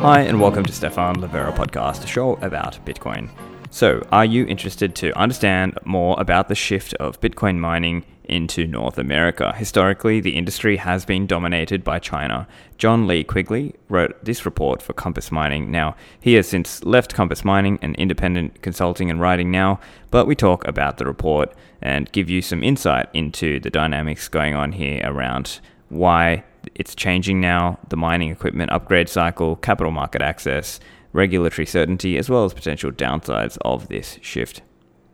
Hi, and welcome to Stefan Livera Podcast, a show about Bitcoin. So, are you interested to understand more about the shift of Bitcoin mining into North America? Historically, the industry has been dominated by China. John Lee Quigley wrote this report for Compass Mining. Now, he has since left Compass Mining and independent consulting and writing now, but we talk about the report and give you some insight into the dynamics going on here around why it's changing now, the mining equipment upgrade cycle, capital market access, regulatory certainty, as well as potential downsides of this shift.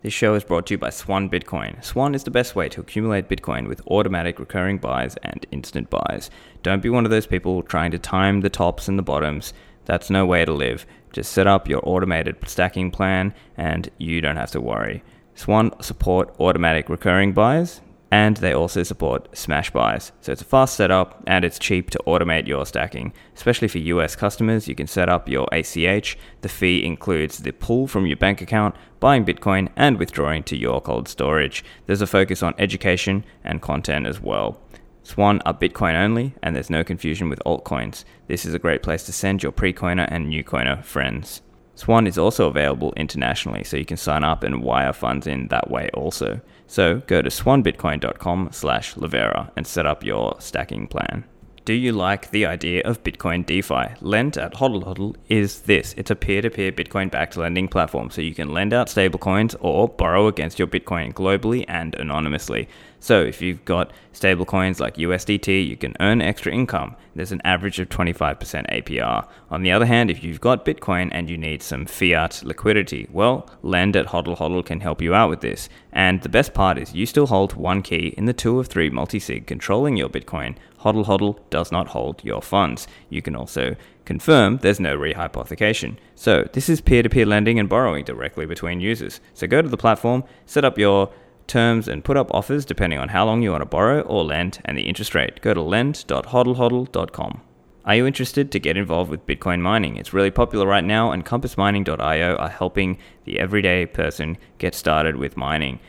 This show is brought to you by Swan Bitcoin. Swan is the best way to accumulate Bitcoin with automatic recurring buys and instant buys. Don't be one of those people trying to time the tops and the bottoms. That's no way to live. Just set up your automated stacking plan and you don't have to worry. Swan support automatic recurring buys and they also support smash buys. So it's a fast setup and it's cheap to automate your stacking. Especially for US customers, you can set up your ACH. The fee includes the pull from your bank account, buying Bitcoin, and withdrawing to your cold storage. There's a focus on education and content as well. Swan are Bitcoin only, and there's no confusion with altcoins. This is a great place to send your pre coiner and new coiner friends. Swan is also available internationally, so you can sign up and wire funds in that way also. So go to swanbitcoin.com slash Livera and set up your stacking plan. Do you like the idea of Bitcoin DeFi? Lend at HODL HODL is this. It's a peer-to-peer Bitcoin-backed lending platform, so you can lend out stablecoins or borrow against your Bitcoin globally and anonymously. So if you've got stablecoins like USDT, you can earn extra income. There's an average of 25% APR. On the other hand, if you've got Bitcoin and you need some fiat liquidity, well, Lend at HODL HODL can help you out with this. And the best part is you still hold one key in the two of three multi-sig controlling your Bitcoin. HODL HODL does not hold your funds. You can also confirm there's no rehypothecation. So this is peer-to-peer lending and borrowing directly between users. So go to the platform, set up your terms and put up offers depending on how long you want to borrow or lend and the interest rate. Go to lend.hodlhodl.com. Are you interested to get involved with Bitcoin mining? It's really popular right now, and compassmining.io are helping the everyday person get started with mining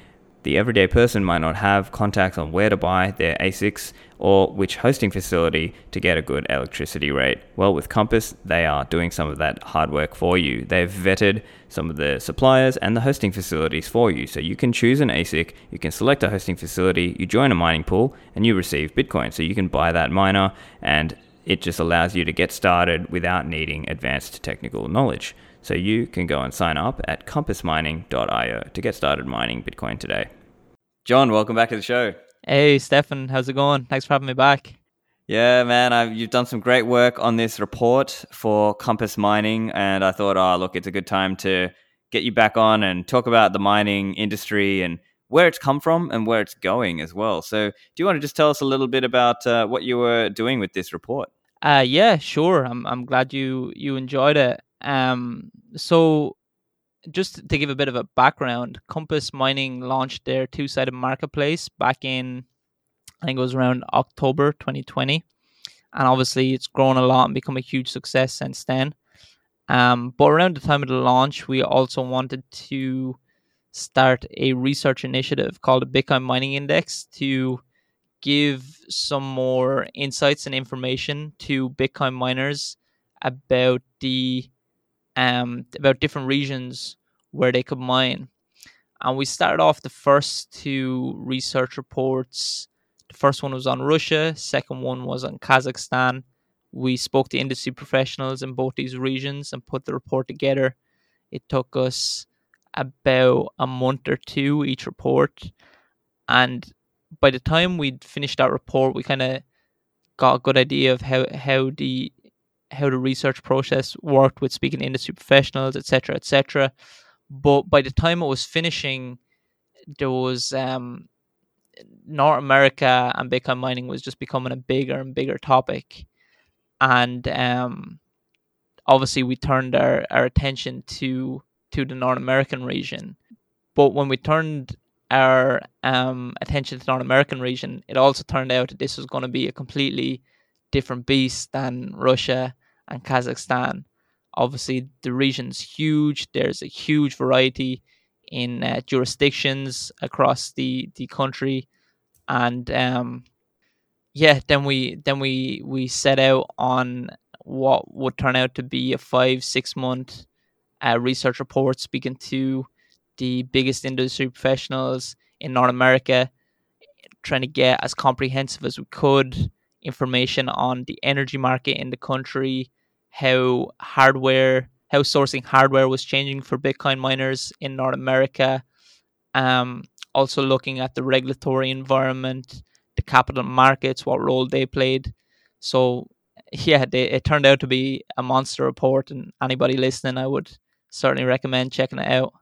the everyday person might not have contacts on where to buy their ASICs or which hosting facility to get a good electricity rate. Well, with Compass, they are doing some of that hard work for you. They've vetted some of the suppliers and the hosting facilities for you. So you can choose an ASIC, you can select a hosting facility, you join a mining pool, and you receive Bitcoin. So you can buy that miner and it just allows you to get started without needing advanced technical knowledge. So you can go and sign up at compassmining.io to get started mining Bitcoin today. John, welcome back to the show. Hey, Stefan, how's it going? Thanks for having me back. Yeah, man, I've, you've done some great work on this report for Compass Mining, and I thought, oh, look, it's a good time to get you back on and talk about the mining industry and where it's come from and where it's going as well. So, do you want to just tell us a little bit about uh, what you were doing with this report? Uh, yeah, sure. I'm I'm glad you you enjoyed it. Um, so just to give a bit of a background, Compass Mining launched their two-sided marketplace back in, I think it was around October 2020, and obviously it's grown a lot and become a huge success since then. Um, but around the time of the launch, we also wanted to start a research initiative called the Bitcoin Mining Index to give some more insights and information to Bitcoin miners about the um, about different regions where they could mine. And we started off the first two research reports. The first one was on Russia, second one was on Kazakhstan. We spoke to industry professionals in both these regions and put the report together. It took us about a month or two each report. And by the time we'd finished that report, we kind of got a good idea of how, how the how the research process worked with speaking to industry professionals, etc., etc. But by the time it was finishing, there was um, North America and Bitcoin mining was just becoming a bigger and bigger topic, and um, obviously we turned our, our attention to to the North American region. But when we turned our um, attention to the North American region, it also turned out that this was going to be a completely different beast than Russia and Kazakhstan. Obviously, the region's huge. There's a huge variety in uh, jurisdictions across the, the country, and um, yeah, then we then we we set out on what would turn out to be a five six month uh, research report speaking to the biggest industry professionals in North America, trying to get as comprehensive as we could information on the energy market in the country, how hardware, how sourcing hardware was changing for Bitcoin miners in North America. Um, also looking at the regulatory environment, the capital markets, what role they played. So yeah, they, it turned out to be a monster report, and anybody listening, I would certainly recommend checking it out.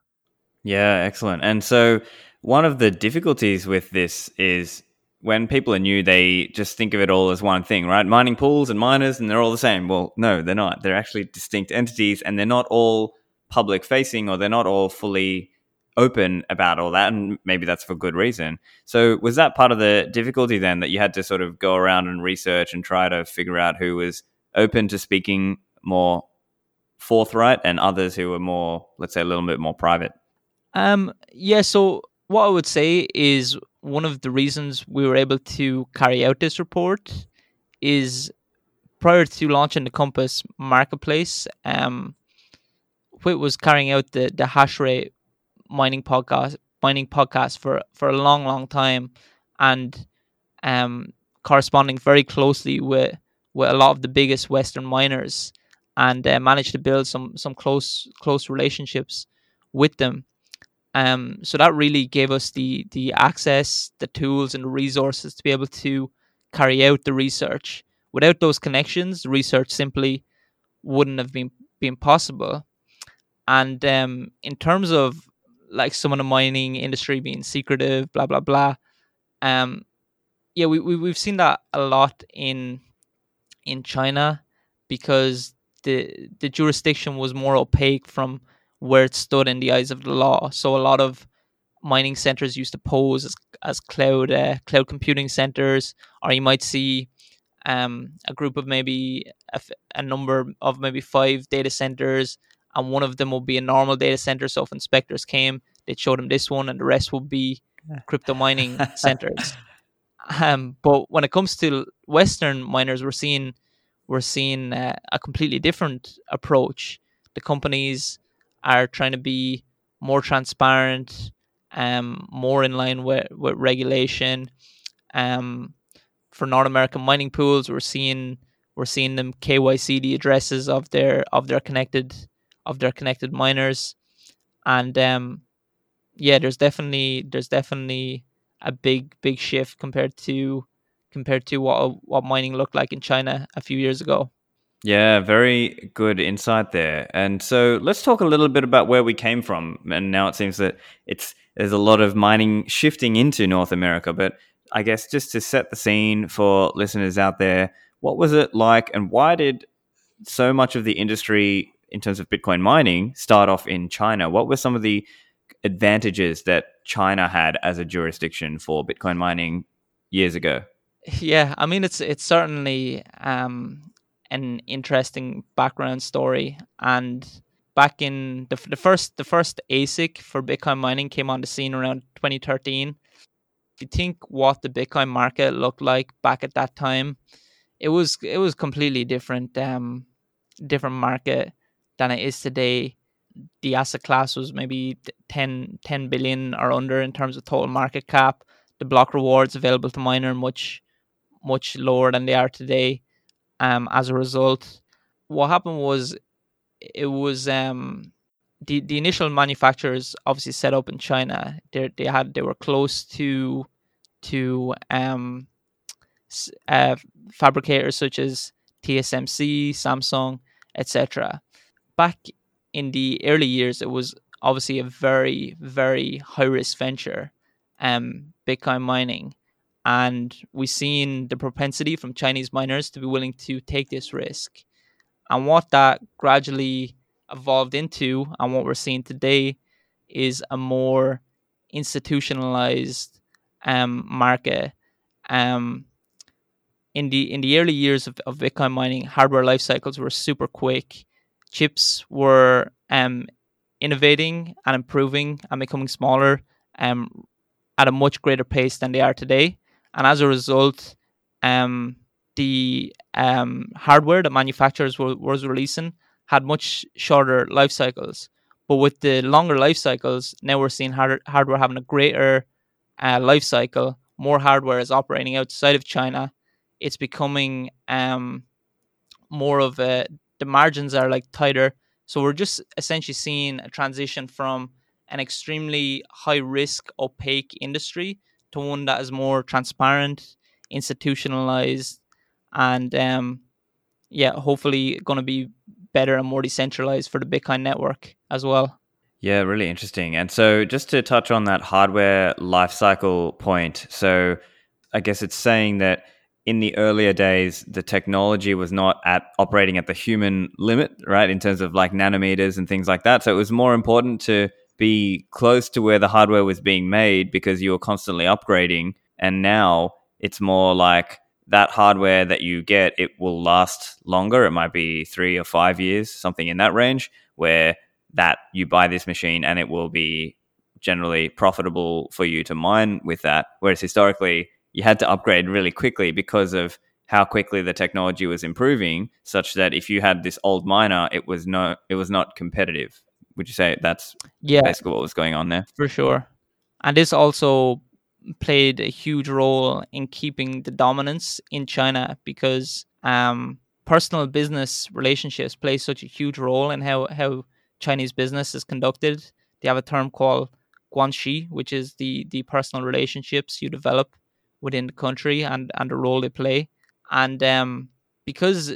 Yeah, excellent. And so one of the difficulties with this is when people are new, they just think of it all as one thing, right? Mining pools and miners, and they're all the same. Well, no, they're not. They're actually distinct entities, and they're not all public facing, or they're not all fully open about all that. And maybe that's for good reason. So, was that part of the difficulty then that you had to sort of go around and research and try to figure out who was open to speaking more forthright and others who were more, let's say, a little bit more private? Um, yeah. So, what I would say is one of the reasons we were able to carry out this report is prior to launching the Compass marketplace, um, Whit was carrying out the, the hash rate mining podcast mining podcast for, for a long, long time and um, corresponding very closely with with a lot of the biggest Western miners and uh, managed to build some some close close relationships with them. Um, so that really gave us the the access, the tools, and the resources to be able to carry out the research. Without those connections, research simply wouldn't have been been possible. And um, in terms of like some of the mining industry being secretive, blah blah blah, um, yeah, we, we we've seen that a lot in in China because the the jurisdiction was more opaque from where it stood in the eyes of the law. So a lot of mining centers used to pose as, as cloud uh, cloud computing centers, or you might see um, a group of maybe a, a, number of maybe five data centers, and one of them will be a normal data center. So if inspectors came, they'd show them this one, and the rest would be crypto mining centers. Um, but when it comes to Western miners, we're seeing we're seeing uh, a completely different approach. The companies are trying to be more transparent, um, more in line with, with regulation. Um, for North American mining pools, we're seeing we're seeing them KYC the addresses of their of their connected of their connected miners, and um, yeah, there's definitely there's definitely a big big shift compared to compared to what what mining looked like in China a few years ago. Yeah, very good insight there. And so let's talk a little bit about where we came from. And now it seems that it's there's a lot of mining shifting into North America. But I guess just to set the scene for listeners out there, what was it like, and why did so much of the industry in terms of Bitcoin mining start off in China? What were some of the advantages that China had as a jurisdiction for Bitcoin mining years ago? Yeah, I mean it's it's certainly um, an interesting background story. And back in the, the first the first ASIC for Bitcoin mining came on the scene around 2013. If you think what the Bitcoin market looked like back at that time, it was it was completely different um different market than it is today. The asset class was maybe 10, 10 billion or under in terms of total market cap. The block rewards available to miner much much lower than they are today um, as a result, what happened was it was um, the the initial manufacturers obviously set up in China. They they had they were close to to um, uh, fabricators such as TSMC, Samsung, etc. Back in the early years, it was obviously a very very high risk venture, um, Bitcoin mining, and we've seen the propensity from Chinese miners to be willing to take this risk. And what that gradually evolved into, and what we're seeing today, is a more institutionalized um, market. Um, in the in the early years of, of Bitcoin mining, hardware life cycles were super quick. Chips were um, innovating and improving and becoming smaller um, at a much greater pace than they are today and as a result, um, the um, hardware that manufacturers were, was releasing had much shorter life cycles. But with the longer life cycles, now we're seeing hard- hardware having a greater uh, life cycle. More hardware is operating outside of China. It's becoming um, more of a the margins are like tighter. So we're just essentially seeing a transition from an extremely high risk, opaque industry to one that is more transparent, institutionalized, and um, yeah, hopefully going to be better and more decentralized for the Bitcoin network as well. Yeah, really interesting. And so, just to touch on that hardware lifecycle point, so I guess it's saying that in the earlier days, the technology was not at operating at the human limit, right? In terms of like nanometers and things like that. So it was more important to be close to where the hardware was being made because you were constantly upgrading. And now it's more like that hardware that you get, it will last longer. It might be three or five years, something in that range, where that you buy this machine and it will be generally profitable for you to mine with that. Whereas historically, you had to upgrade really quickly because of how quickly the technology was improving, such that if you had this old miner, it was no, it was not competitive. Would you say that's yeah basically what was going on there? For sure, and this also played a huge role in keeping the dominance in China because um, personal business relationships play such a huge role in how how Chinese business is conducted. They have a term called guanxi, which is the the personal relationships you develop within the country and and the role they play. And um, because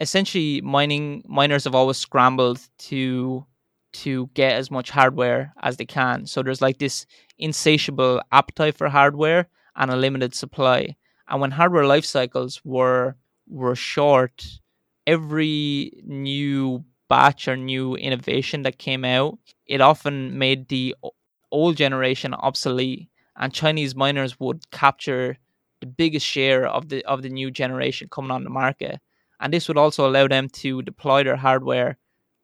essentially mining miners have always scrambled to to get as much hardware as they can. So there's like this insatiable appetite for hardware and a limited supply. And when hardware life cycles were were short, every new batch or new innovation that came out, it often made the old generation obsolete. And Chinese miners would capture the biggest share of the of the new generation coming on the market. And this would also allow them to deploy their hardware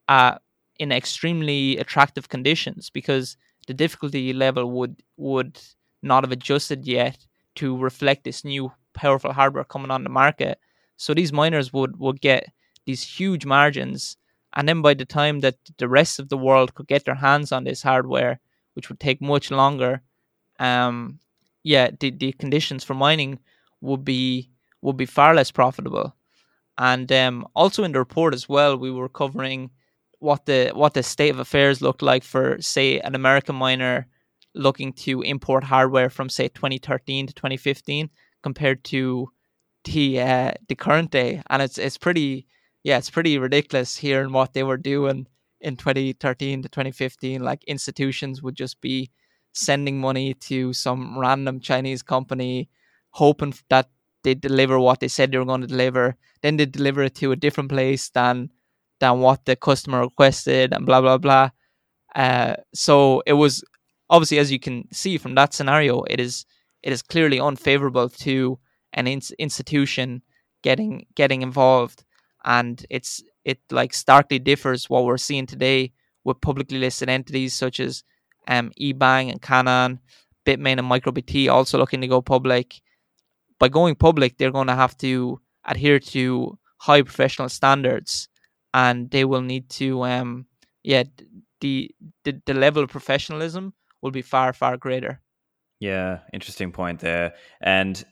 at in extremely attractive conditions because the difficulty level would would not have adjusted yet to reflect this new powerful hardware coming on the market. So these miners would would get these huge margins, and then by the time that the rest of the world could get their hands on this hardware, which would take much longer, um, yeah, the, the conditions for mining would be would be far less profitable. And um, also in the report as well, we were covering what the what the state of affairs looked like for say an American miner looking to import hardware from say 2013 to 2015 compared to the uh, the current day. And it's it's pretty yeah it's pretty ridiculous hearing what they were doing in 2013 to 2015 like institutions would just be sending money to some random Chinese company hoping that they deliver what they said they were going to deliver. Then they deliver it to a different place than than what the customer requested and blah blah blah. Uh, so it was obviously, as you can see from that scenario, it is it is clearly unfavorable to an in- institution getting getting involved, and it's it like starkly differs what we're seeing today with publicly listed entities such as um, eBang and Canaan, Bitmain and MicroBT also looking to go public. By going public, they're going to have to adhere to high professional standards and they will need to um yeah the the, the level of professionalism will be far far greater. Yeah interesting point there. And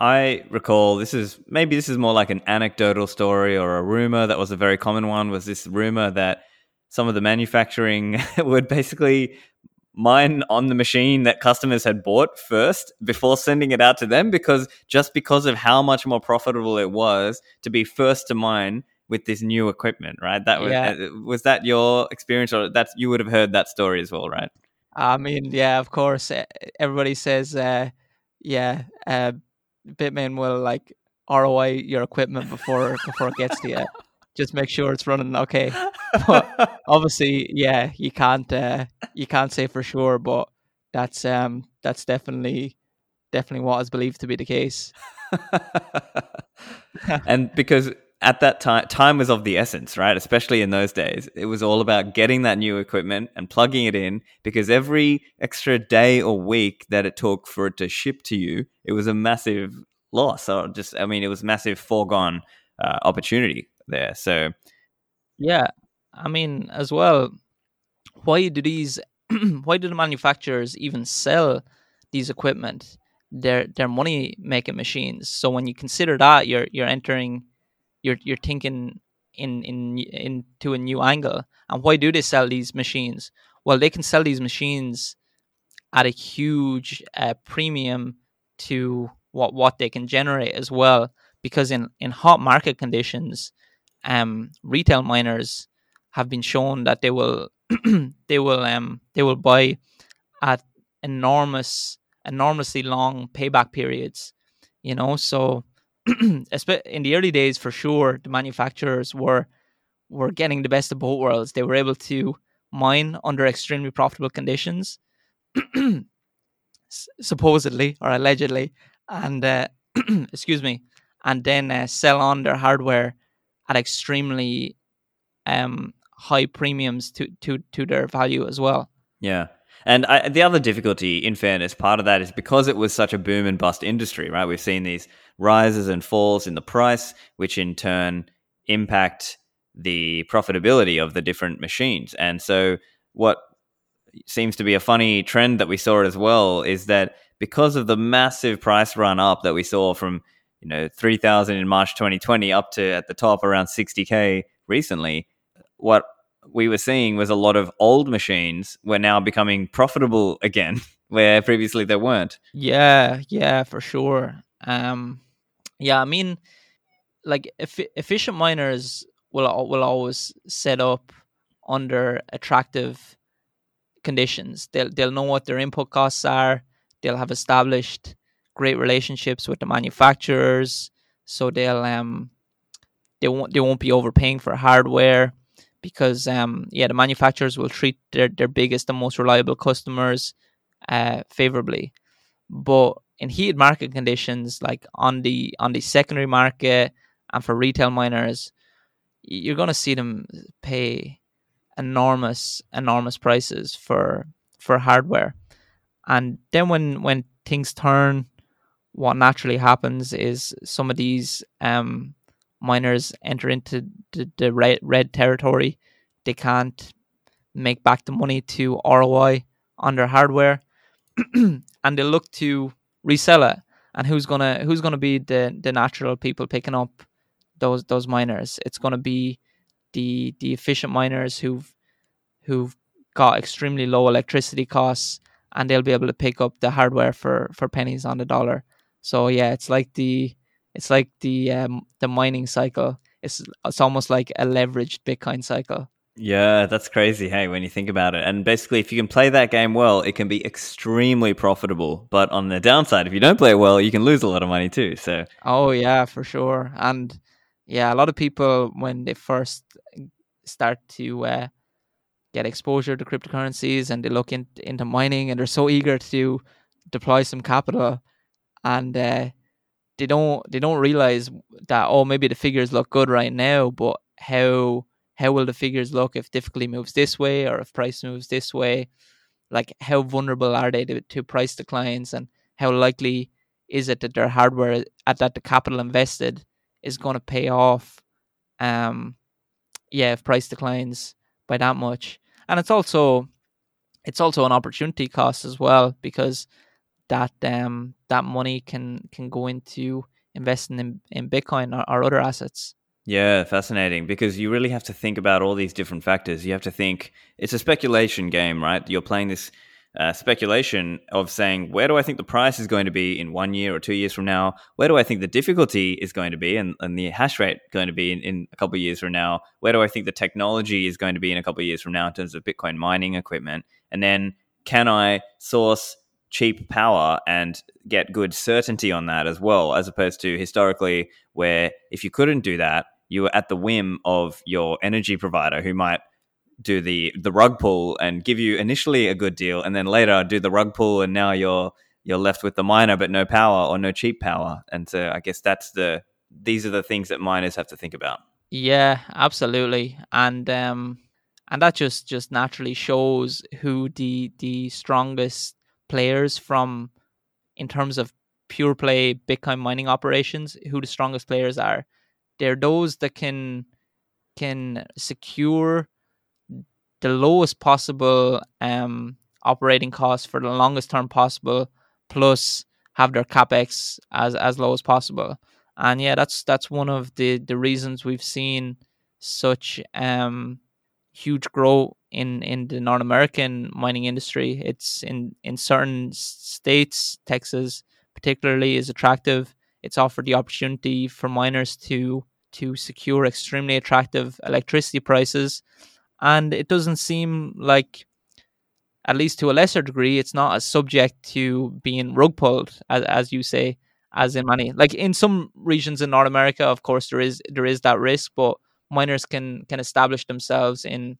I recall this is maybe this is more like an anecdotal story or a rumor that was a very common one was this rumor that some of the manufacturing would basically mine on the machine that customers had bought first before sending it out to them because just because of how much more profitable it was to be first to mine with this new equipment, right? That was yeah. Uh, was that your experience, or that you would have heard that story as well, right? I mean, yeah, of course. Everybody says, uh, yeah, uh, Bitmain will like ROI your equipment before before it gets to you. Just make sure it's running okay. But obviously, yeah, you can't uh, you can't say for sure, but that's um that's definitely definitely what is believed to be the case. and because at that time, time was of the essence, right? Especially in those days. It was all about getting that new equipment and plugging it in because every extra day or week that it took for it to ship to you, it was a massive loss or just I mean it was massive foregone uh, opportunity there. So yeah, I mean as well, why do these why do the manufacturers even sell these equipment? They're they're money making machines. So when you consider that, you're you're entering, you're you're thinking in in into a new angle. And why do they sell these machines? Well, they can sell these machines at a huge uh, premium to what what they can generate as well. Because in in hot market conditions, um, retail miners have been shown that they will they will um they will buy at enormous enormously long payback periods you know so in the early days for sure the manufacturers were were getting the best of both worlds they were able to mine under extremely profitable conditions supposedly or allegedly and uh, excuse me and then uh, sell on their hardware at extremely um, high premiums to to to their value as well. Yeah. And I, the other difficulty, in fairness, part of that is because it was such a boom and bust industry, right? We've seen these rises and falls in the price, which in turn impact the profitability of the different machines. And so, what seems to be a funny trend that we saw as well is that because of the massive price run up that we saw from you know 3000 in March 2020 up to at the top around 60k recently what we were seeing was a lot of old machines were now becoming profitable again, where previously they weren't. Yeah, yeah, for sure. Um, yeah, I mean, like efficient miners will will always set up under attractive conditions. They'll they'll know what their input costs are. They'll have established great relationships with the manufacturers, so they'll um they won't they won't be overpaying for hardware because um, yeah, the manufacturers will treat their, their biggest and most reliable customers uh, favorably. But in heated market conditions, like on the on the secondary market and for retail miners, you're going to see them pay enormous enormous prices for for hardware. And then when when things turn, what naturally happens is some of these um, miners enter into the, the red, red territory, they can't make back the money to ROI on their hardware, and they look to resell it. And who's gonna who's gonna be the the natural people picking up those those miners? It's gonna be the the efficient miners who've who've got extremely low electricity costs, and they'll be able to pick up the hardware for for pennies on the dollar. So yeah, it's like the it's like the um, the mining cycle. It's it's almost like a leveraged Bitcoin cycle. Yeah, that's crazy. Hey, when you think about it, and basically, if you can play that game well, it can be extremely profitable. But on the downside, if you don't play it well, you can lose a lot of money too. So, oh yeah, for sure. And yeah, a lot of people when they first start to uh, get exposure to cryptocurrencies and they look in, into mining, and they're so eager to deploy some capital, and uh, they don't they don't realize that oh maybe the figures look good right now, but how how will the figures look if difficulty moves this way or if price moves this way? Like how vulnerable are they to, to price declines and how likely is it that their hardware at that the capital invested is going to pay off? Um, yeah, if price declines by that much, and it's also it's also an opportunity cost as well because that um that money can can go into investing in, in Bitcoin or, or other assets. Yeah, fascinating because you really have to think about all these different factors. You have to think it's a speculation game, right? You're playing this uh, speculation of saying, where do I think the price is going to be in one year or two years from now? Where do I think the difficulty is going to be and, and the hash rate going to be in, in a couple of years from now? Where do I think the technology is going to be in a couple of years from now in terms of Bitcoin mining equipment? And then can I source cheap power and get good certainty on that as well, as opposed to historically, where if you couldn't do that, you were at the whim of your energy provider who might do the the rug pull and give you initially a good deal and then later do the rug pull and now you're you're left with the miner but no power or no cheap power. And so i guess that's the these are the things that miners have to think about. Yeah absolutely. And um and that just just naturally shows who the the strongest players from in terms of pure play Bitcoin mining operations, who the strongest players are. They're those that can can secure the lowest possible um, operating costs for the longest term possible, plus have their capex as as low as possible. And yeah, that's that's one of the the reasons we've seen such um, huge growth in in the North American mining industry. It's in in certain states, Texas particularly is attractive. It's offered the opportunity for miners to to secure extremely attractive electricity prices, and it doesn't seem like, at least to a lesser degree, it's not as subject to being rug pulled as as you say, as in many like in some regions in North America. Of course, there is there is that risk, but miners can can establish themselves in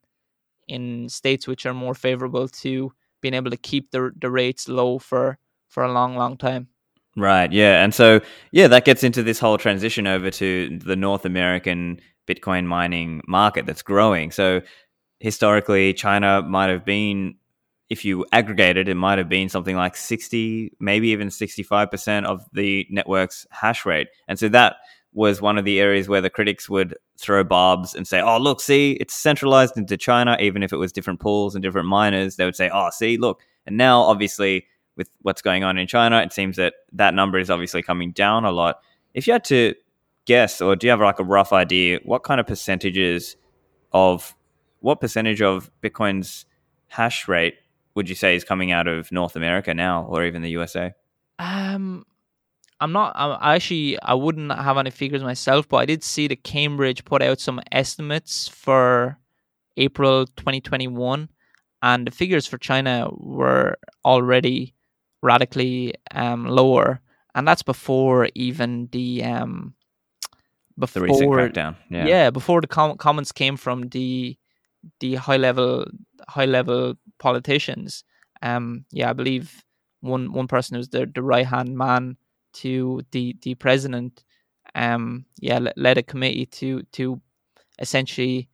in states which are more favorable to being able to keep the the rates low for for a long long time. Right. Yeah. And so yeah, that gets into this whole transition over to the North American Bitcoin mining market that's growing. So historically, China might have been if you aggregate it, it might have been something like 60, maybe even 65% of the network's hash rate. And so that was one of the areas where the critics would throw barbs and say, "Oh, look, see, it's centralized into China." Even if it was different pools and different miners, they would say, "Oh, see, look." And now, obviously, with what's going on in China, it seems that that number is obviously coming down a lot. If you had to guess, or do you have like a rough idea, what kind of percentages of what percentage of Bitcoin's hash rate would you say is coming out of North America now, or even the USA? Um, I'm not. I actually I wouldn't have any figures myself, but I did see that Cambridge put out some estimates for April 2021, and the figures for China were already radically um, lower, and that's before even the um before the recent crackdown. Yeah, yeah, before the com- comments came from the the high level high level politicians. Um, yeah, I believe one one person who's the the right hand man to the the president, um, yeah, led a committee to to essentially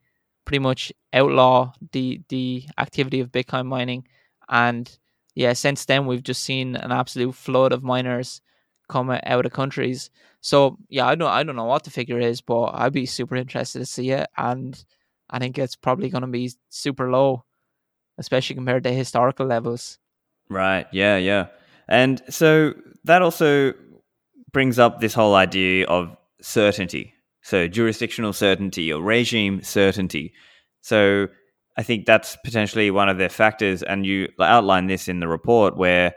pretty much outlaw the the activity of Bitcoin mining, and yeah, since then we've just seen an absolute flood of miners come out of countries. So yeah, I don't I don't know what the figure is, but I'd be super interested to see it, and I think it's probably going to be super low, especially compared to historical levels. Right. Yeah. Yeah. And so that also brings up this whole idea of certainty. So, jurisdictional certainty or regime certainty. So, I think that's potentially one of the factors. And you outline this in the report where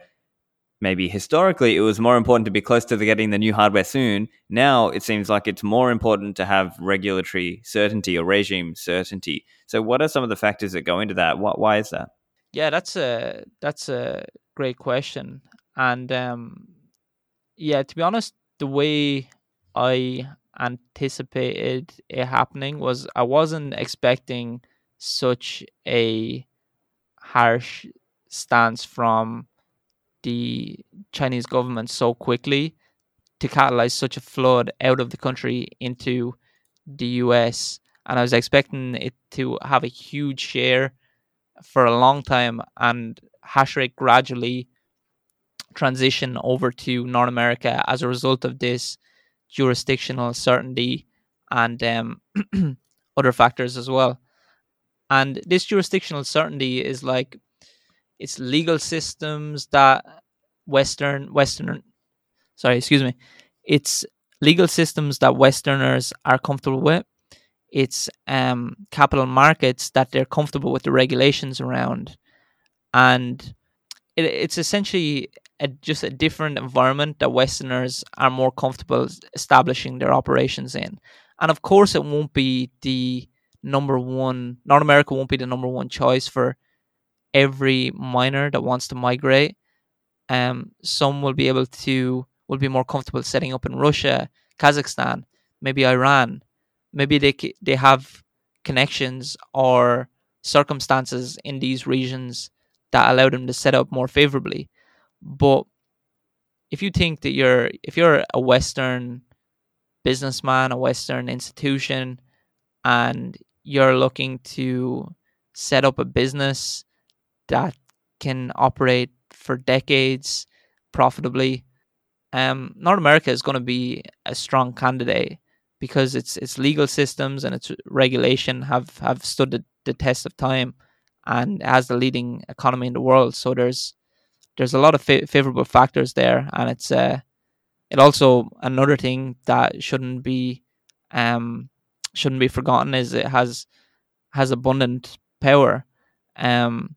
maybe historically it was more important to be close to the getting the new hardware soon. Now it seems like it's more important to have regulatory certainty or regime certainty. So, what are some of the factors that go into that? What, why is that? Yeah, that's a that's a great question, and um, yeah, to be honest, the way I anticipated it happening was I wasn't expecting such a harsh stance from the Chinese government so quickly to catalyze such a flood out of the country into the US. And I was expecting it to have a huge share for a long time and hash rate gradually transition over to North America as a result of this jurisdictional certainty and um, other factors as well. And this jurisdictional certainty is like it's legal systems that Western Western sorry, excuse me. It's legal systems that Westerners are comfortable with. It's um, capital markets that they're comfortable with the regulations around, and it, it's essentially a, just a different environment that Westerners are more comfortable establishing their operations in. And of course, it won't be the number one, North America won't be the number one choice for every miner that wants to migrate. Um, some will be able to, will be more comfortable setting up in Russia, Kazakhstan, maybe Iran. Maybe they, they have connections or circumstances in these regions that allow them to set up more favorably. But if you think that you're if you're a Western businessman, a Western institution, and you're looking to set up a business that can operate for decades profitably, um, North America is going to be a strong candidate because its its legal systems and its regulation have have stood the, the test of time, and has the leading economy in the world. So there's there's a lot of fa- favorable factors there, and it's uh, it also another thing that shouldn't be um shouldn't be forgotten is it has has abundant power. Um,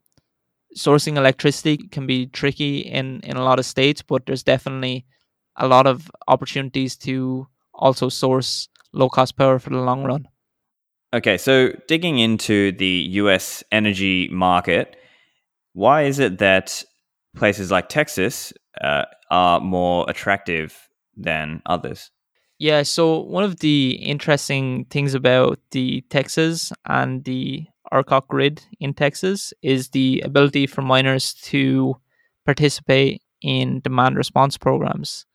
sourcing electricity can be tricky in in a lot of states, but there's definitely a lot of opportunities to also source low cost power for the long run. Okay, so digging into the US energy market, why is it that places like Texas uh, are more attractive than others? Yeah, so one of the interesting things about the Texas and the ERCOT grid in Texas is the ability for miners to participate in demand response programs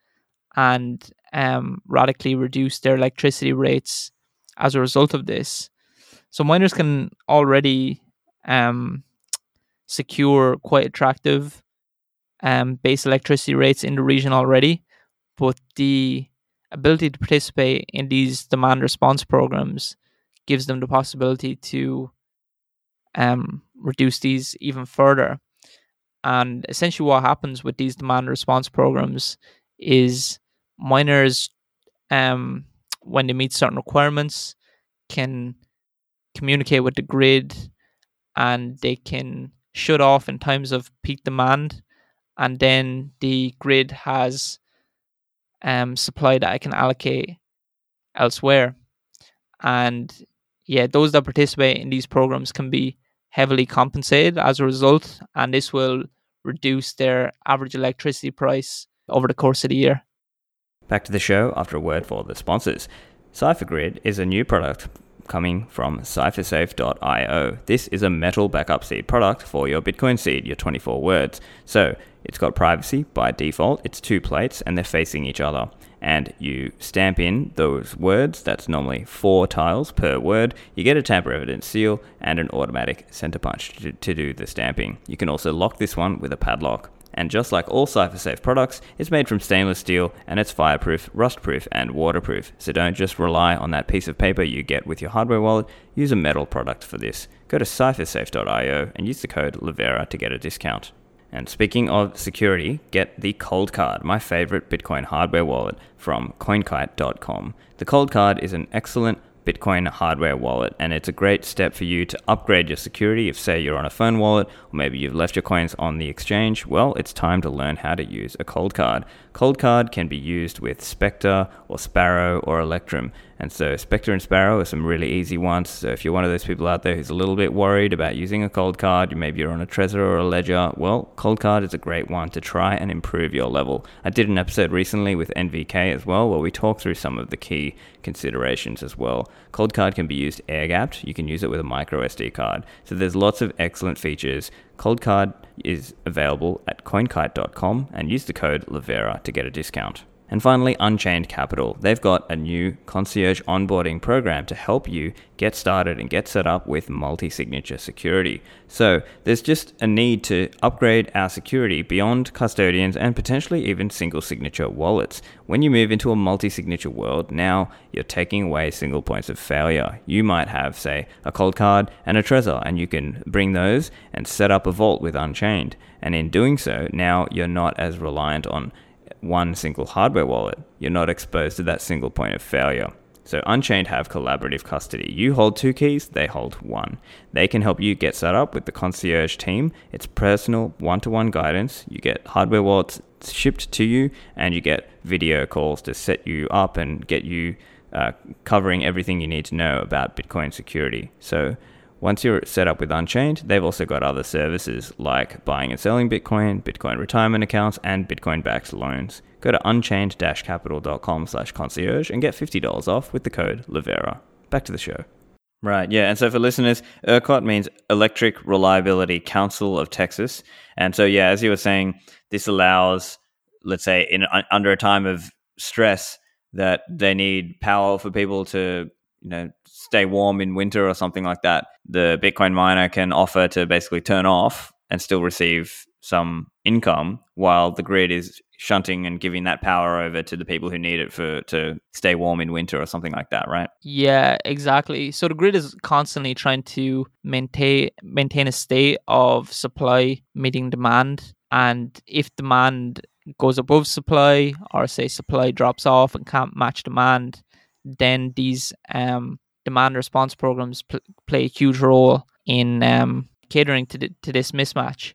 and um, radically reduce their electricity rates as a result of this. So miners can already um, secure quite attractive um, base electricity rates in the region already, but the ability to participate in these demand response programs gives them the possibility to um, reduce these even further. And essentially, what happens with these demand response programs is miners, um, when they meet certain requirements, can communicate with the grid and they can shut off in times of peak demand. And then the grid has um, supply that I can allocate elsewhere. And yeah, those that participate in these programs can be heavily compensated as a result, and this will reduce their average electricity price over the course of the year. Back to the show after a word for the sponsors. CipherGrid is a new product coming from ciphersafe.io. This is a metal backup seed product for your Bitcoin seed, your 24 words. So it's got privacy by default, it's two plates and they're facing each other. And you stamp in those words, that's normally four tiles per word. You get a tamper evidence seal and an automatic center punch to, to do the stamping. You can also lock this one with a padlock. And just like all CipherSafe products, it's made from stainless steel and it's fireproof, rustproof, and waterproof. So don't just rely on that piece of paper you get with your hardware wallet, use a metal product for this. Go to ciphersafe.io and use the code Livera to get a discount. And speaking of security, get the Coldcard, my favorite Bitcoin hardware wallet from coinkite.com. The Coldcard is an excellent Bitcoin hardware wallet, and it's a great step for you to upgrade your security. If, say, you're on a phone wallet, or maybe you've left your coins on the exchange, well, it's time to learn how to use a Coldcard. Cold card can be used with Specter or Sparrow or Electrum. And so Specter and Sparrow are some really easy ones. So if you're one of those people out there who's a little bit worried about using a cold card, maybe you're on a Trezor or a Ledger, well, cold card is a great one to try and improve your level. I did an episode recently with NVK as well, where we talked through some of the key considerations as well. Cold card can be used air gapped. You can use it with a micro SD card. So there's lots of excellent features Cold card is available at coinkite.com and use the code Livera to get a discount. And finally, Unchained Capital. They've got a new concierge onboarding program to help you get started and get set up with multi signature security. So, there's just a need to upgrade our security beyond custodians and potentially even single signature wallets. When you move into a multi signature world, now you're taking away single points of failure. You might have, say, a cold card and a Trezor, and you can bring those and set up a vault with Unchained. And in doing so, now you're not as reliant on one single hardware wallet, you're not exposed to that single point of failure. So Unchained have collaborative custody. You hold two keys, they hold one. They can help you get set up with the concierge team. It's personal one-to-one guidance. You get hardware wallets shipped to you, and you get video calls to set you up and get you uh, covering everything you need to know about Bitcoin security. So once you're set up with Unchained, they've also got other services like buying and selling Bitcoin, Bitcoin retirement accounts, and Bitcoin-backed loans. Go to unchained-capital.com slash concierge and get $50 off with the code Livera. Back to the show. Right, yeah. And so for listeners, ERCOT means Electric Reliability Council of Texas. And so, yeah, as you were saying, this allows, let's say, in under a time of stress, that they need power for people to you know stay warm in winter or something like that the bitcoin miner can offer to basically turn off and still receive some income while the grid is shunting and giving that power over to the people who need it for to stay warm in winter or something like that, right? Yeah, exactly. So the grid is constantly trying to maintain maintain a state of supply meeting demand, and if demand goes above supply, or say supply drops off and can't match demand, then these um, demand response programs pl- play a huge role in um, catering to, th- to this mismatch.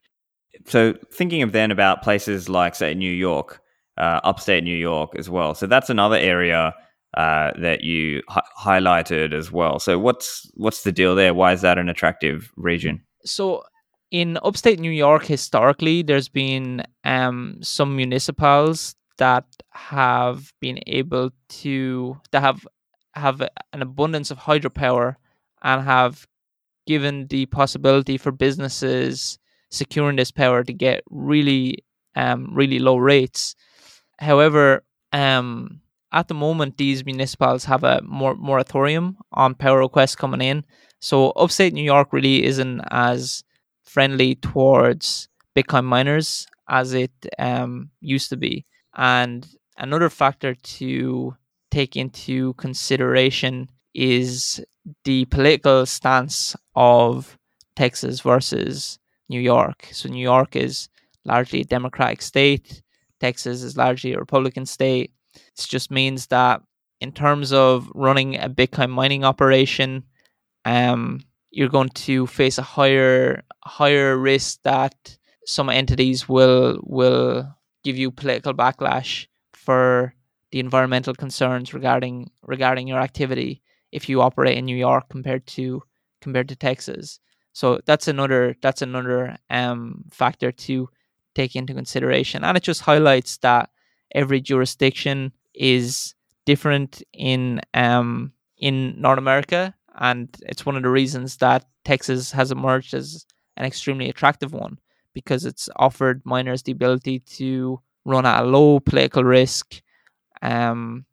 So, thinking of then about places like, say, New York, uh, upstate New York as well. So that's another area uh, that you hi- highlighted as well. So what's what's the deal there? Why is that an attractive region? So in upstate New York, historically, there's been um, some municipals that have been able to that have have an abundance of hydropower and have given the possibility for businesses securing this power to get really um, really low rates. However, um, at the moment, these municipalities have a mor- moratorium on power requests coming in. So upstate New York really isn't as friendly towards Bitcoin miners as it um, used to be. And another factor to take into consideration is the political stance of Texas versus New York. So New York is largely a Democratic state. Texas is largely a Republican state. It just means that in terms of running a Bitcoin mining operation, um, you're going to face a higher higher risk that some entities will will give you political backlash for the environmental concerns regarding regarding your activity if you operate in New York compared to compared to Texas. So that's another that's another um, factor to take into consideration, and it just highlights that every jurisdiction is different in um, in North America, and it's one of the reasons that Texas has emerged as an extremely attractive one because it's offered miners the ability to run at a low political risk, um,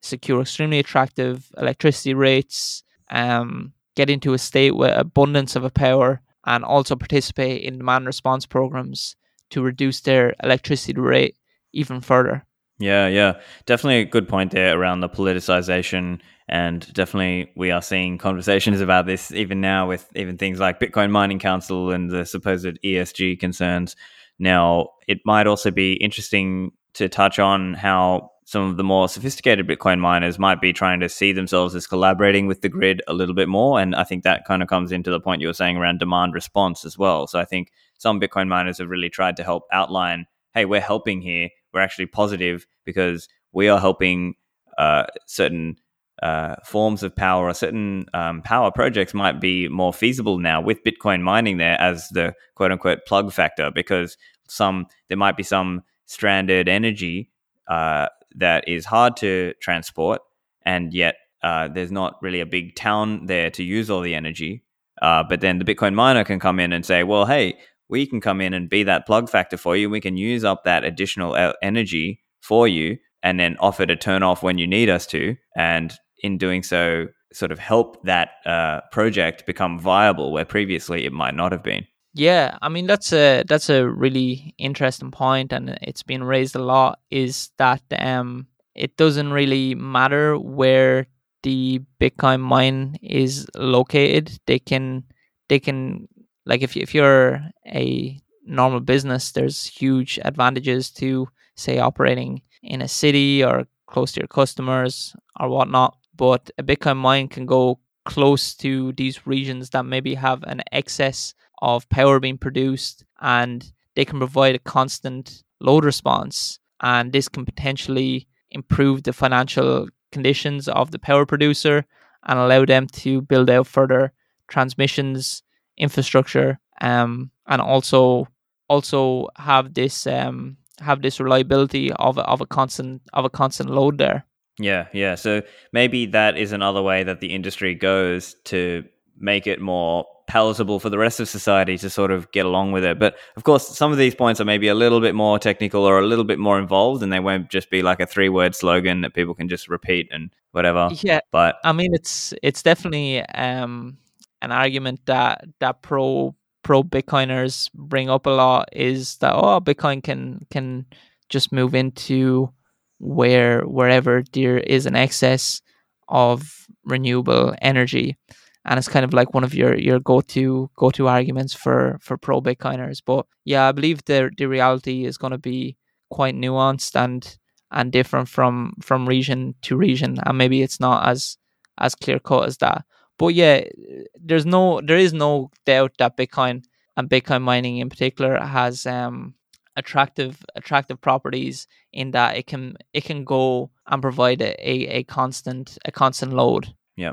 secure extremely attractive electricity rates, um, get into a state with abundance of a power, and also participate in demand response programs to reduce their electricity rate even further. Yeah, yeah. Definitely a good point there around the politicization. And definitely we are seeing conversations about this even now with even things like Bitcoin Mining Council and the supposed ESG concerns. Now, it might also be interesting to touch on how some of the more sophisticated Bitcoin miners might be trying to see themselves as collaborating with the grid a little bit more. And I think that kind of comes into the point you were saying around demand response as well. So I think some Bitcoin miners have really tried to help outline hey, we're helping here. We're actually positive because we are helping uh, certain uh, forms of power or certain um, power projects might be more feasible now with Bitcoin mining there as the quote unquote plug factor because some there might be some stranded energy uh, that is hard to transport and yet uh, there's not really a big town there to use all the energy. Uh, but then the Bitcoin miner can come in and say, well, hey, we can come in and be that plug factor for you. We can use up that additional energy for you and then offer to turn off when you need us to. And in doing so, sort of help that uh, project become viable where previously it might not have been. Yeah, I mean that's a that's a really interesting point, and it's been raised a lot. Is that um, it doesn't really matter where the Bitcoin mine is located. They can they can like if if you're a normal business, there's huge advantages to say operating in a city or close to your customers or whatnot. But a Bitcoin mine can go close to these regions that maybe have an excess of power being produced and they can provide a constant load response. And this can potentially improve the financial conditions of the power producer and allow them to build out further transmissions infrastructure um, and also also have this um, have this reliability of a, of a constant of a constant load there. Yeah, yeah. So maybe that is another way that the industry goes to make it more palatable for the rest of society to sort of get along with it. But of course, some of these points are maybe a little bit more technical or a little bit more involved, and they won't just be like a three word slogan that people can just repeat and whatever. Yeah, but I mean, it's it's definitely um, an argument that that pro pro Bitcoiners bring up a lot is that oh Bitcoin can can just move into where wherever there is an excess of renewable energy. And it's kind of like one of your your go-to go-to arguments for for pro bitcoiners. But yeah i believe the the reality is going to be quite nuanced and and different from from region to region. And maybe it's not as as clear cut as that but yeah there's no there is no doubt that bitcoin and bitcoin mining in particular has um attractive attractive properties in that it can it can go and provide a, a, a constant a constant load Yeah.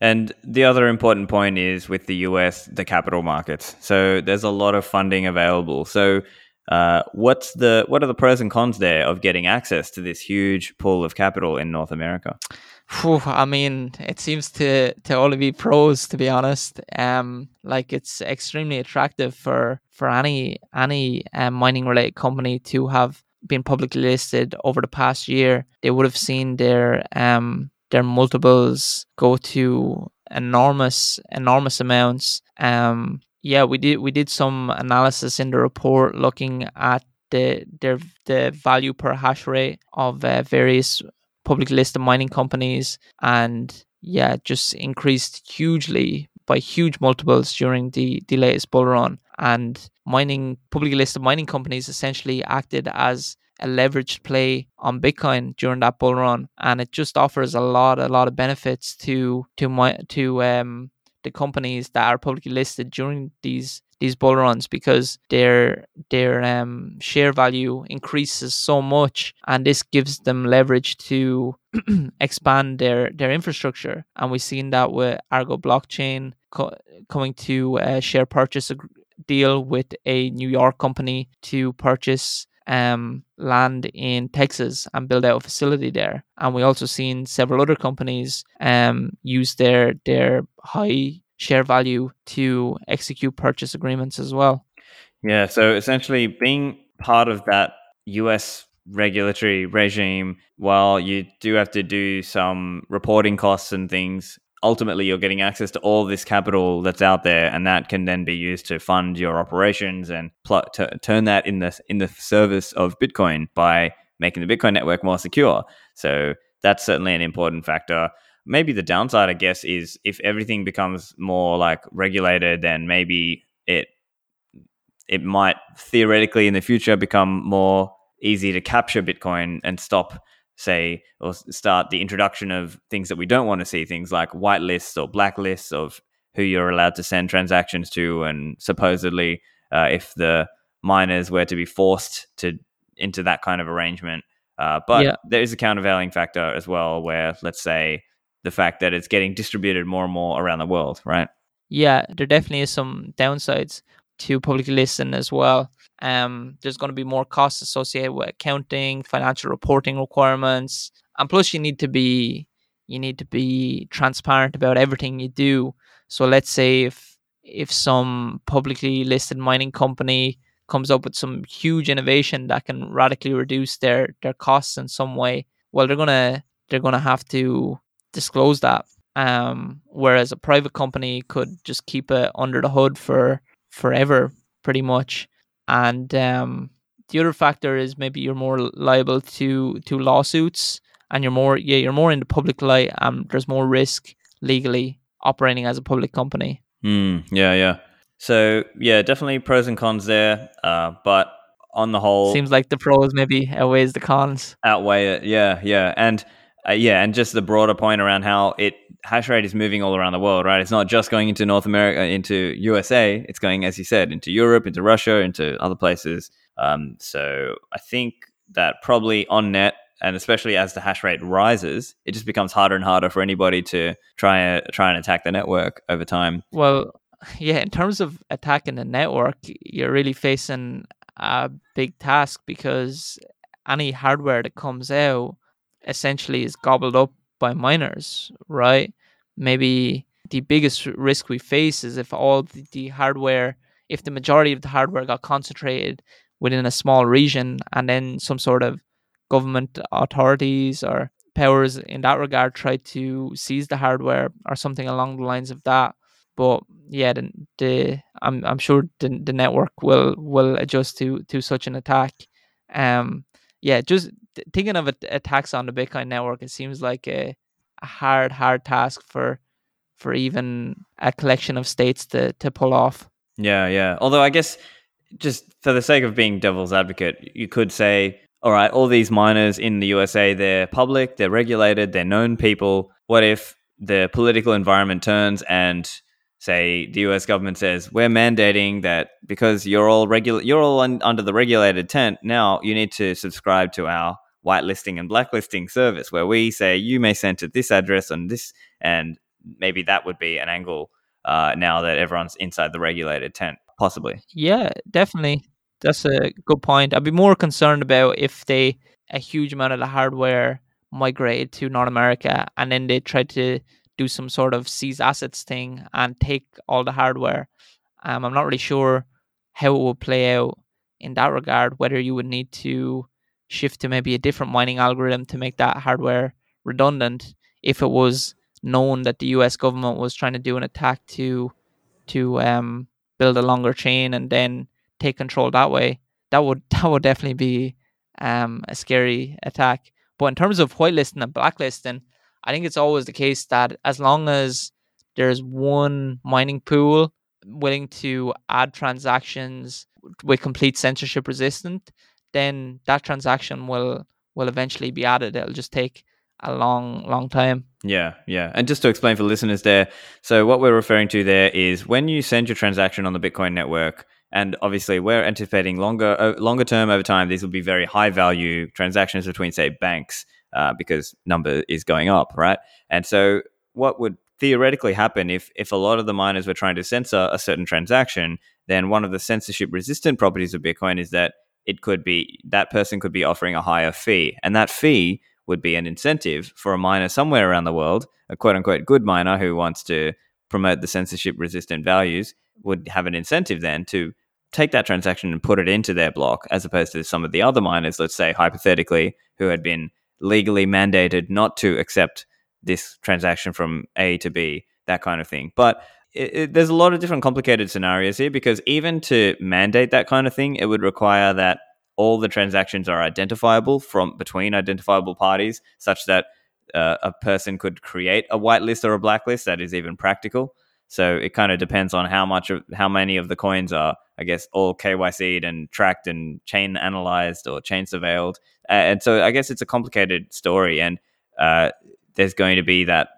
And the other important point is with the US, the capital markets. So there's a lot of funding available. So uh, what's the what are the pros and cons there of getting access to this huge pool of capital in North America? Whew, I mean, it seems to to only be pros, to be honest. Um, like it's extremely attractive for for any any um, mining related company to have been publicly listed over the past year. They would have seen their um their multiples go to enormous enormous amounts. Um, yeah, we did we did some analysis in the report looking at the their the value per hash rate of uh, various publicly listed mining companies, and yeah, just increased hugely by huge multiples during the the latest bull run. And mining publicly listed mining companies essentially acted as a leveraged play on Bitcoin during that bull run, and it just offers a lot, a lot of benefits to to my to um the companies that are publicly listed during these these bull runs because their their um share value increases so much, and this gives them leverage to expand their their infrastructure, and we've seen that with Argo blockchain co- coming to a share purchase ag- deal with a New York company to purchase um, land in Texas and build out a facility there. And we also seen several other companies um, use their their high share value to execute purchase agreements as well. Yeah, so essentially being part of that US regulatory regime, while you do have to do some reporting costs and things, ultimately you're getting access to all this capital that's out there and that can then be used to fund your operations and pl- t- turn that in the in the service of bitcoin by making the bitcoin network more secure so that's certainly an important factor maybe the downside i guess is if everything becomes more like regulated then maybe it it might theoretically in the future become more easy to capture bitcoin and stop say or start the introduction of things that we don't want to see things like white lists or black lists of who you're allowed to send transactions to and supposedly uh, if the miners were to be forced to into that kind of arrangement uh, but yeah. there is a countervailing factor as well where let's say the fact that it's getting distributed more and more around the world right yeah there definitely is some downsides to publicly listen as well um, there's going to be more costs associated with accounting, financial reporting requirements, and plus you need to be you need to be transparent about everything you do. So let's say if if some publicly listed mining company comes up with some huge innovation that can radically reduce their their costs in some way, well they're gonna they're gonna have to disclose that. Um, whereas a private company could just keep it under the hood for forever, pretty much. And um, the other factor is maybe you're more liable to to lawsuits and you're more yeah you're more in the public light and there's more risk legally operating as a public company. Mm, yeah yeah. So yeah definitely pros and cons there uh, but on the whole seems like the pros maybe outweighs the cons. Outweigh it yeah yeah. And uh, yeah and just the broader point around how it hash rate is moving all around the world, right? It's not just going into North America, into USA. It's going, as you said, into Europe, into Russia, into other places. Um, so I think that probably on net, and especially as the hash rate rises, it just becomes harder and harder for anybody to try and try and attack the network over time. Well, yeah, in terms of attacking the network, you're really facing a big task because any hardware that comes out essentially is gobbled up by miners, right? Maybe the biggest risk we face is if all the, the hardware, if the majority of the hardware got concentrated within a small region and then some sort of government authorities or powers in that regard try to seize the hardware or something along the lines of that, but yeah, the, the I'm I'm sure the, the network will will adjust to to such an attack. Um, yeah, just thinking of attacks on the Bitcoin network, it seems like a, a hard hard task for for even a collection of states to to pull off. Yeah, yeah. Although I guess just for the sake of being devil's advocate, you could say, all right, all these miners in the USA, they're public, they're regulated, they're known people. What if the political environment turns and say the US government says we're mandating that because you're all regular you're all un- under the regulated tent now you need to subscribe to our whitelisting and blacklisting service where we say you may send to this address and this and maybe that would be an angle uh, now that everyone's inside the regulated tent possibly. Yeah definitely. That's a good point. I'd be more concerned about if they a huge amount of the hardware migrated to north america and then they tried to do some sort of seize assets thing and take all the hardware. Um, I'm not really sure how it would play out in that regard, whether you would need to shift to maybe a different mining algorithm to make that hardware redundant if it was known that the US government was trying to do an attack to to um, build a longer chain and then take control that way. That would that would definitely be um, a scary attack. But in terms of whitelisting and blacklisting, I think it's always the case that as long as there's one mining pool willing to add transactions with complete censorship resistant, then that transaction will will eventually be added. It'll just take a long, long time. Yeah, yeah. And just to explain for listeners there, so what we're referring to there is when you send your transaction on the Bitcoin network, and obviously we're anticipating longer, uh, longer term over time, these will be very high value transactions between, say, banks uh, because number is going up, right? And so what would theoretically happen if if a lot of the miners were trying to censor a certain transaction, then one of the censorship resistant properties of Bitcoin is that it could be that person could be offering a higher fee, and that fee would be an incentive for a miner somewhere around the world, a quote unquote good miner who wants to promote the censorship resistant values would have an incentive then to take that transaction and put it into their block as opposed to some of the other miners let's say hypothetically who had been legally mandated not to accept this transaction from A to B, that kind of thing. But it, it, there's a lot of different complicated scenarios here because even to mandate that kind of thing, it would require that all the transactions are identifiable from between identifiable parties, such that uh, a person could create a whitelist or a blacklist that is even practical. So it kind of depends on how much of how many of the coins are, I guess, all KYC'd and tracked and chain analyzed or chain surveilled. Uh, and so I guess it's a complicated story, and uh, there's going to be that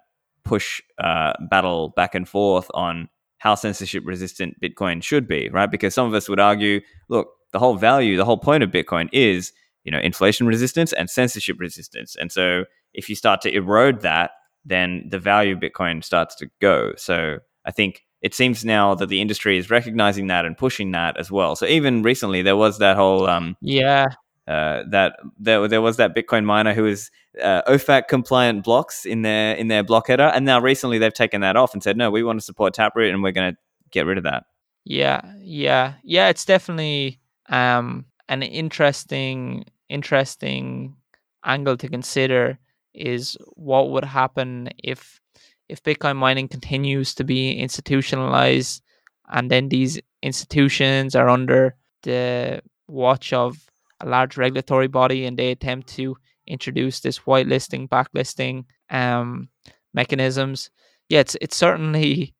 push uh, battle back and forth on how censorship resistant Bitcoin should be, right? Because some of us would argue, look, the whole value, the whole point of Bitcoin is, you know, inflation resistance and censorship resistance. And so if you start to erode that, then the value of Bitcoin starts to go. So I think it seems now that the industry is recognizing that and pushing that as well. So even recently, there was that whole um, yeah uh, that there, there was that Bitcoin miner who was uh, OFAC compliant blocks in their in their block header, and now recently they've taken that off and said no, we want to support Taproot and we're going to get rid of that. Yeah, yeah, yeah. It's definitely um, an interesting interesting angle to consider. Is what would happen if if Bitcoin mining continues to be institutionalized, and then these institutions are under the watch of a large regulatory body, and they attempt to introduce this whitelisting, backlisting um, mechanisms. Yeah, it's it's certainly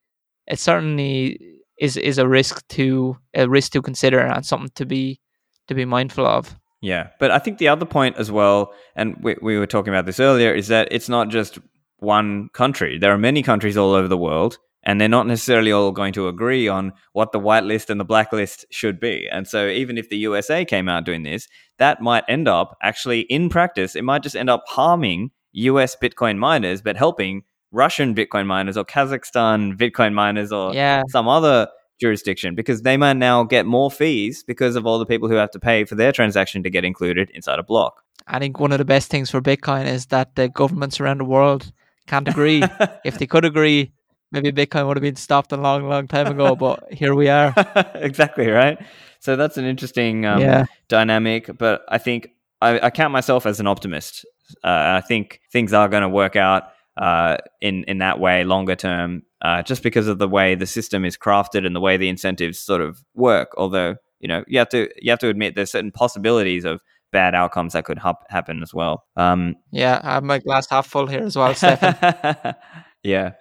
it certainly is is a risk to a risk to consider and something to be to be mindful of. Yeah, but I think the other point as well, and we, we were talking about this earlier, is that it's not just one country. There are many countries all over the world, and they're not necessarily all going to agree on what the whitelist and the blacklist should be. And so, even if the USA came out doing this, that might end up actually, in practice, it might just end up harming US Bitcoin miners, but helping Russian Bitcoin miners or Kazakhstan Bitcoin miners or yeah. some other jurisdiction because they might now get more fees because of all the people who have to pay for their transaction to get included inside a block. I think one of the best things for Bitcoin is that the governments around the world can't agree. if they could agree, maybe Bitcoin would have been stopped a long, long time ago. But here we are. exactly right. So that's an interesting um, yeah. dynamic. But I think I, I, count myself as an optimist. Uh, I think things are going to work out. uh, in in that way longer term, uh, just because of the way the system is crafted and the way the incentives sort of work. Although you know you have to you have to admit there's certain possibilities of bad outcomes that could ha- happen as well. Um, yeah, I have my glass half full here as well, Stephan. yeah,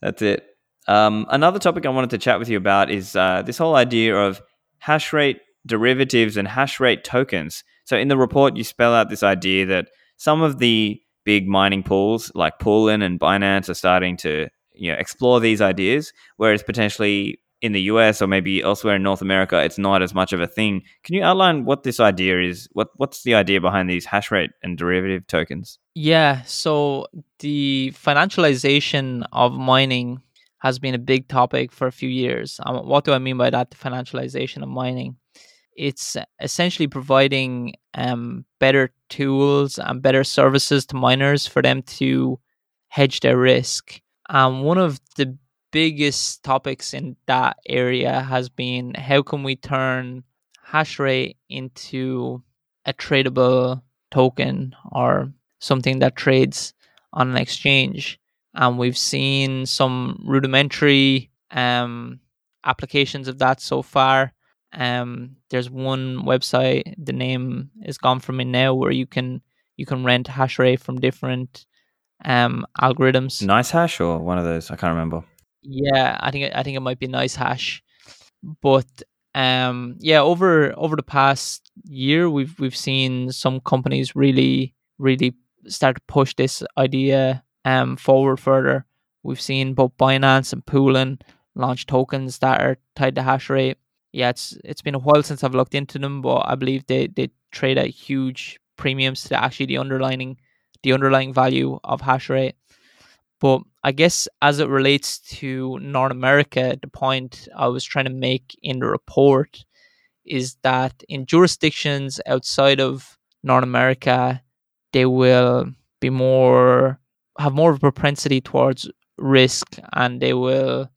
that's it. Um, another topic I wanted to chat with you about is uh, this whole idea of hash rate derivatives and hash rate tokens. So in the report, you spell out this idea that some of the big mining pools like Poolin and Binance are starting to you know explore these ideas, whereas potentially in the US or maybe elsewhere in North America, it's not as much of a thing. Can you outline what this idea is? What what's the idea behind these hash rate and derivative tokens? Yeah, so the financialization of mining has been a big topic for a few years. Um, what do I mean by that? The financialization of mining. It's essentially providing um, better tools and better services to miners for them to hedge their risk. And one of the biggest topics in that area has been how can we turn hash rate into a tradable token or something that trades on an exchange. And we've seen some rudimentary um, applications of that so far. Um, there's one website, the name is gone from me now, where you can you can rent hash rate from different um, algorithms. NiceHash or one of those, I can't remember. Yeah, I think I think it might be a NiceHash. but um, yeah, over over the past year, we've we've seen some companies really really start to push this idea um forward further. We've seen both Binance and Poolin launch tokens that are tied to hash rate. Yeah, it's it's been a while since I've looked into them, but I believe they they trade at huge premiums to actually the underlying the underlying value of hash rate. But I guess as it relates to North America, the point I was trying to make in the report is that in jurisdictions outside of North America, they will be more have more of a propensity towards risk and they will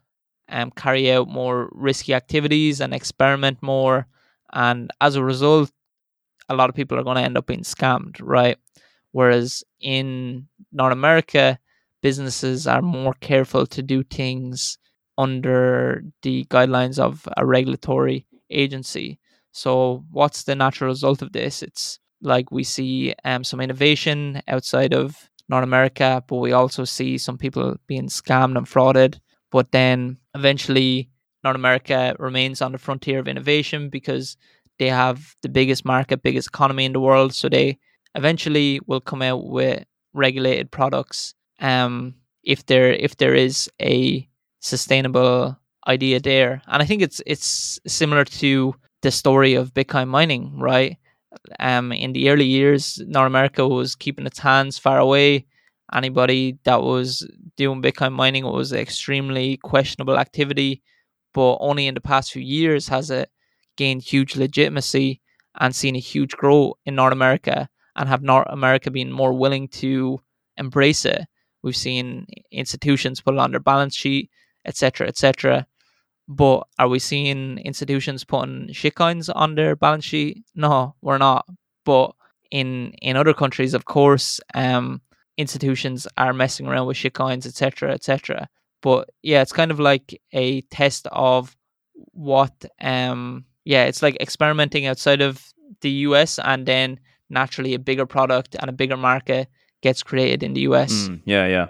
um, carry out more risky activities and experiment more. And as a result a lot of people are going to end up being scammed right? Whereas in north america businesses are more careful to do things under the guidelines of a regulatory agency. So, what's the natural result of this? It's like we see um, some innovation outside of North America, but we also see some people being scammed and frauded. But then eventually, North America remains on the frontier of innovation because they have the biggest market, biggest economy in the world. So, they eventually will come out with regulated products um, if there if there is a sustainable idea there. And I think it's it's similar to the story of Bitcoin mining, right? Um, in the early years, North America was keeping its hands far away. Anybody that was doing Bitcoin mining was extremely questionable activity, but only in the past few years has it gained huge legitimacy and seen a huge growth in North America, and have North America been more willing to embrace it. We've seen institutions put it on their balance sheet, etc., etc. But are we seeing institutions putting shitcoins on their balance sheet? No, we're not. But in in other countries, of course, um, institutions are messing around with shitcoins, etc., etc. But yeah, it's kind of like a test of what um yeah, it's like experimenting outside of the US and then naturally a bigger product and a bigger market gets created in the US. Mm, yeah, yeah.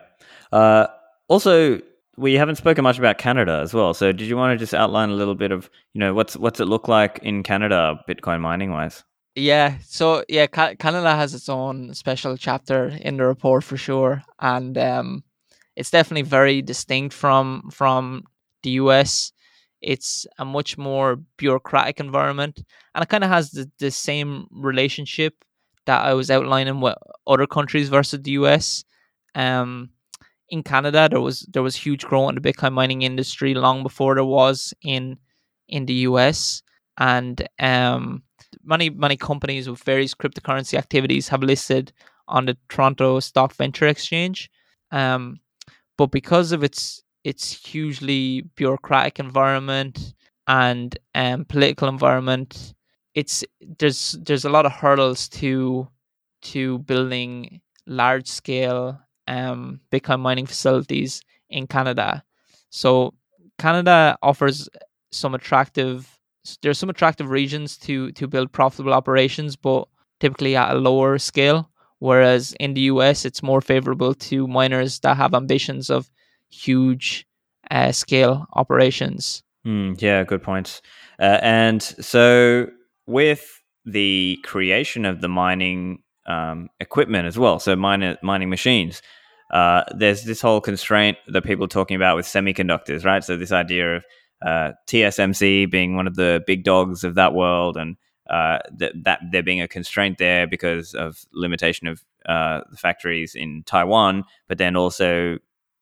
Uh, also, we haven't spoken much about Canada as well. So, did you want to just outline a little bit of you know what's what's it look like in Canada, Bitcoin mining wise? Yeah, so yeah, Ca- Canada has its own special chapter in the report for sure, and um, it's definitely very distinct from from the US. It's a much more bureaucratic environment, and it kind of has the, the same relationship that I was outlining with other countries versus the US. Um, in Canada, there was there was huge growth in the Bitcoin mining industry long before there was in in the US, and um, many many companies with various cryptocurrency activities have listed on the Toronto Stock Venture Exchange. Um, but because of its its hugely bureaucratic environment and um, political environment, it's there's there's a lot of hurdles to to building large scale um, Bitcoin mining facilities in Canada. So Canada offers some attractive. There's some attractive regions to to build profitable operations, but typically at a lower scale. Whereas in the US, it's more favorable to miners that have ambitions of huge uh, scale operations. Mm, yeah, good point. Uh, and so with the creation of the mining um, equipment as well, so miner, mining machines, uh, there's this whole constraint that people are talking about with semiconductors, right? So this idea of uh, TSMC being one of the big dogs of that world, and uh, that, that there being a constraint there because of limitation of uh, the factories in Taiwan, but then also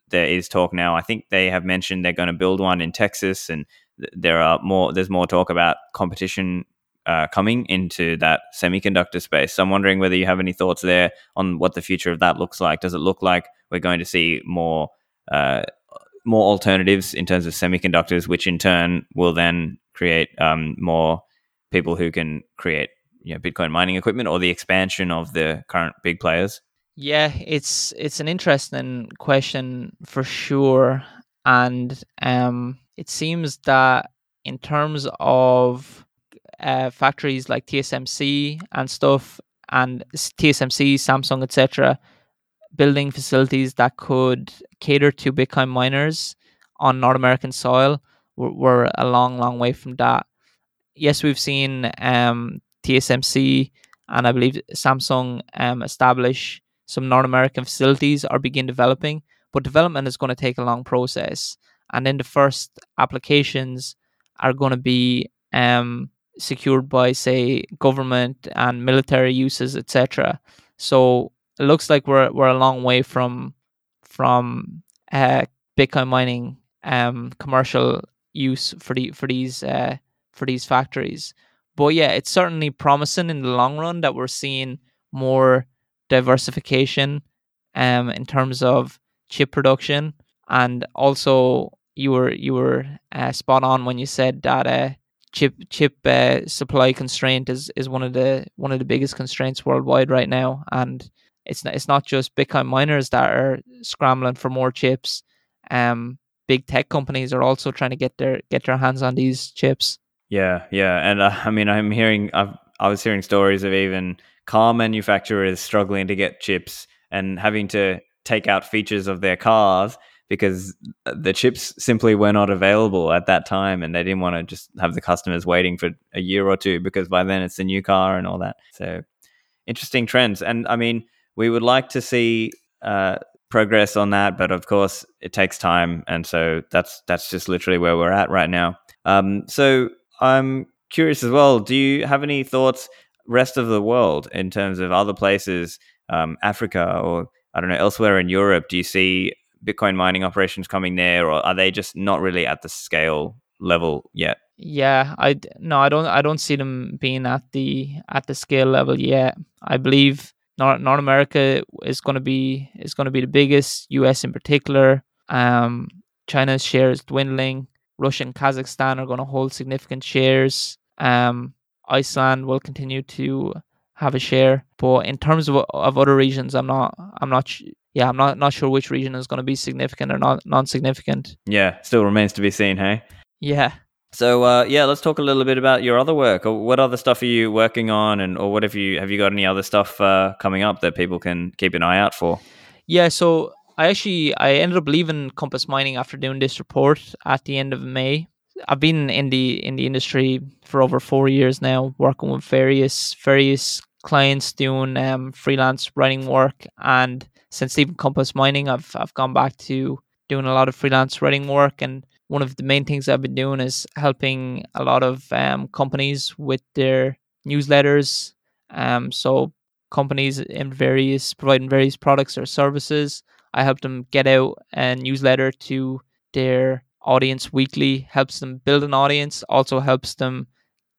there is talk now. I think they have mentioned they're going to build one in Texas, and th- there are more. There's more talk about competition uh, coming into that semiconductor space. So I'm wondering whether you have any thoughts there on what the future of that looks like. Does it look like we're going to see more uh, more alternatives in terms of semiconductors, which in turn will then create um, more people who can create you know, Bitcoin mining equipment, or the expansion of the current big players? Yeah, it's it's an interesting question for sure, and um, it seems that in terms of uh, factories like TSMC and stuff, and TSMC, Samsung, etc., building facilities that could cater to Bitcoin miners on North American soil, we're, we're a long, long way from that. Yes, we've seen um, TSMC and I believe Samsung um, establish some North American facilities or begin developing, but development is going to take a long process. And then the first applications are going to be um, secured by, say, government and military uses, etc. So it looks like we're we're a long way from from uh, Bitcoin mining um, commercial use for the for these uh, for these factories. But yeah, it's certainly promising in the long run that we're seeing more diversification um, in terms of chip production, and also you were you were uh, spot on when you said that uh, chip chip uh, supply constraint is is one of the one of the biggest constraints worldwide right now, and it's not, it's not just Bitcoin miners that are scrambling for more chips. Um, big tech companies are also trying to get their get their hands on these chips. Yeah, yeah, and uh, I mean, I'm hearing I've, I was hearing stories of even car manufacturers struggling to get chips and having to take out features of their cars because the chips simply were not available at that time and they didn't want to just have the customers waiting for a year or two because by then it's a new car and all that so interesting trends and i mean we would like to see uh, progress on that but of course it takes time and so that's that's just literally where we're at right now um, so i'm curious as well do you have any thoughts rest of the world in terms of other places, um, Africa or I don't know elsewhere in Europe? Do you see Bitcoin mining operations coming there, or are they just not really at the scale level yet? Yeah, I no, I don't. I don't see them being at the at the scale level yet. I believe North, North America is going to be is going to be the biggest. U.S. in particular. Um, China's share is dwindling. Russia and Kazakhstan are going to hold significant shares. Um, Iceland will continue to have a share. But in terms of, of other regions, I'm not I'm not yeah I'm not not sure which region is going to be significant or not non-significant. Yeah, still remains to be seen. Hey. Yeah. So uh, yeah, let's talk a little bit about your other work. What other stuff are you working on, and or what have you have you got any other stuff uh, coming up that people can keep an eye out for? Yeah, so I actually I ended up leaving Compass Mining after doing this report at the end of May. I've been in the in the industry for over four years now, working with various various clients doing um, freelance writing work. And since leaving Compass Mining, I've I've gone back to doing a lot of freelance writing work. And one of the main things I've been doing is helping a lot of um, companies with their newsletters. Um, so companies in various providing various products or services. I help them get out a newsletter to their audience weekly helps them build an audience also helps them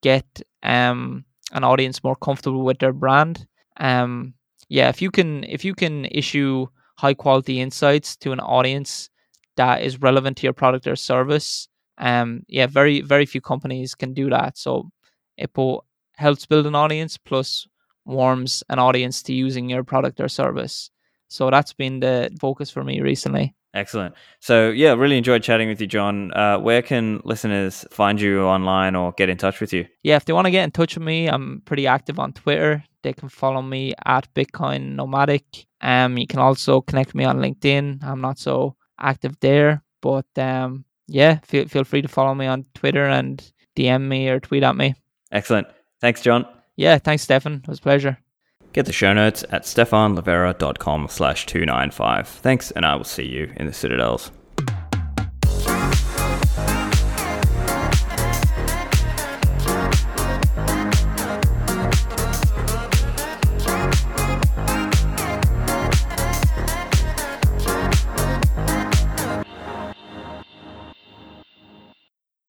get um, an audience more comfortable with their brand um, yeah if you can if you can issue high quality insights to an audience that is relevant to your product or service um, yeah very very few companies can do that so it both helps build an audience plus warms an audience to using your product or service So that's been the focus for me recently. Excellent. So, yeah, really enjoyed chatting with you, John. Uh, where can listeners find you online or get in touch with you? Yeah, if they want to get in touch with me, I'm pretty active on Twitter. They can follow me at Bitcoin Nomadic. Um, you can also connect me on LinkedIn. I'm not so active there, but um, yeah, feel feel free to follow me on Twitter and DM me or tweet at me. Excellent. Thanks, John. Yeah, thanks, Stephan. It was a pleasure. Get the show notes at stephanlivera.com slash 295. Thanks, and I will see you in the Citadels.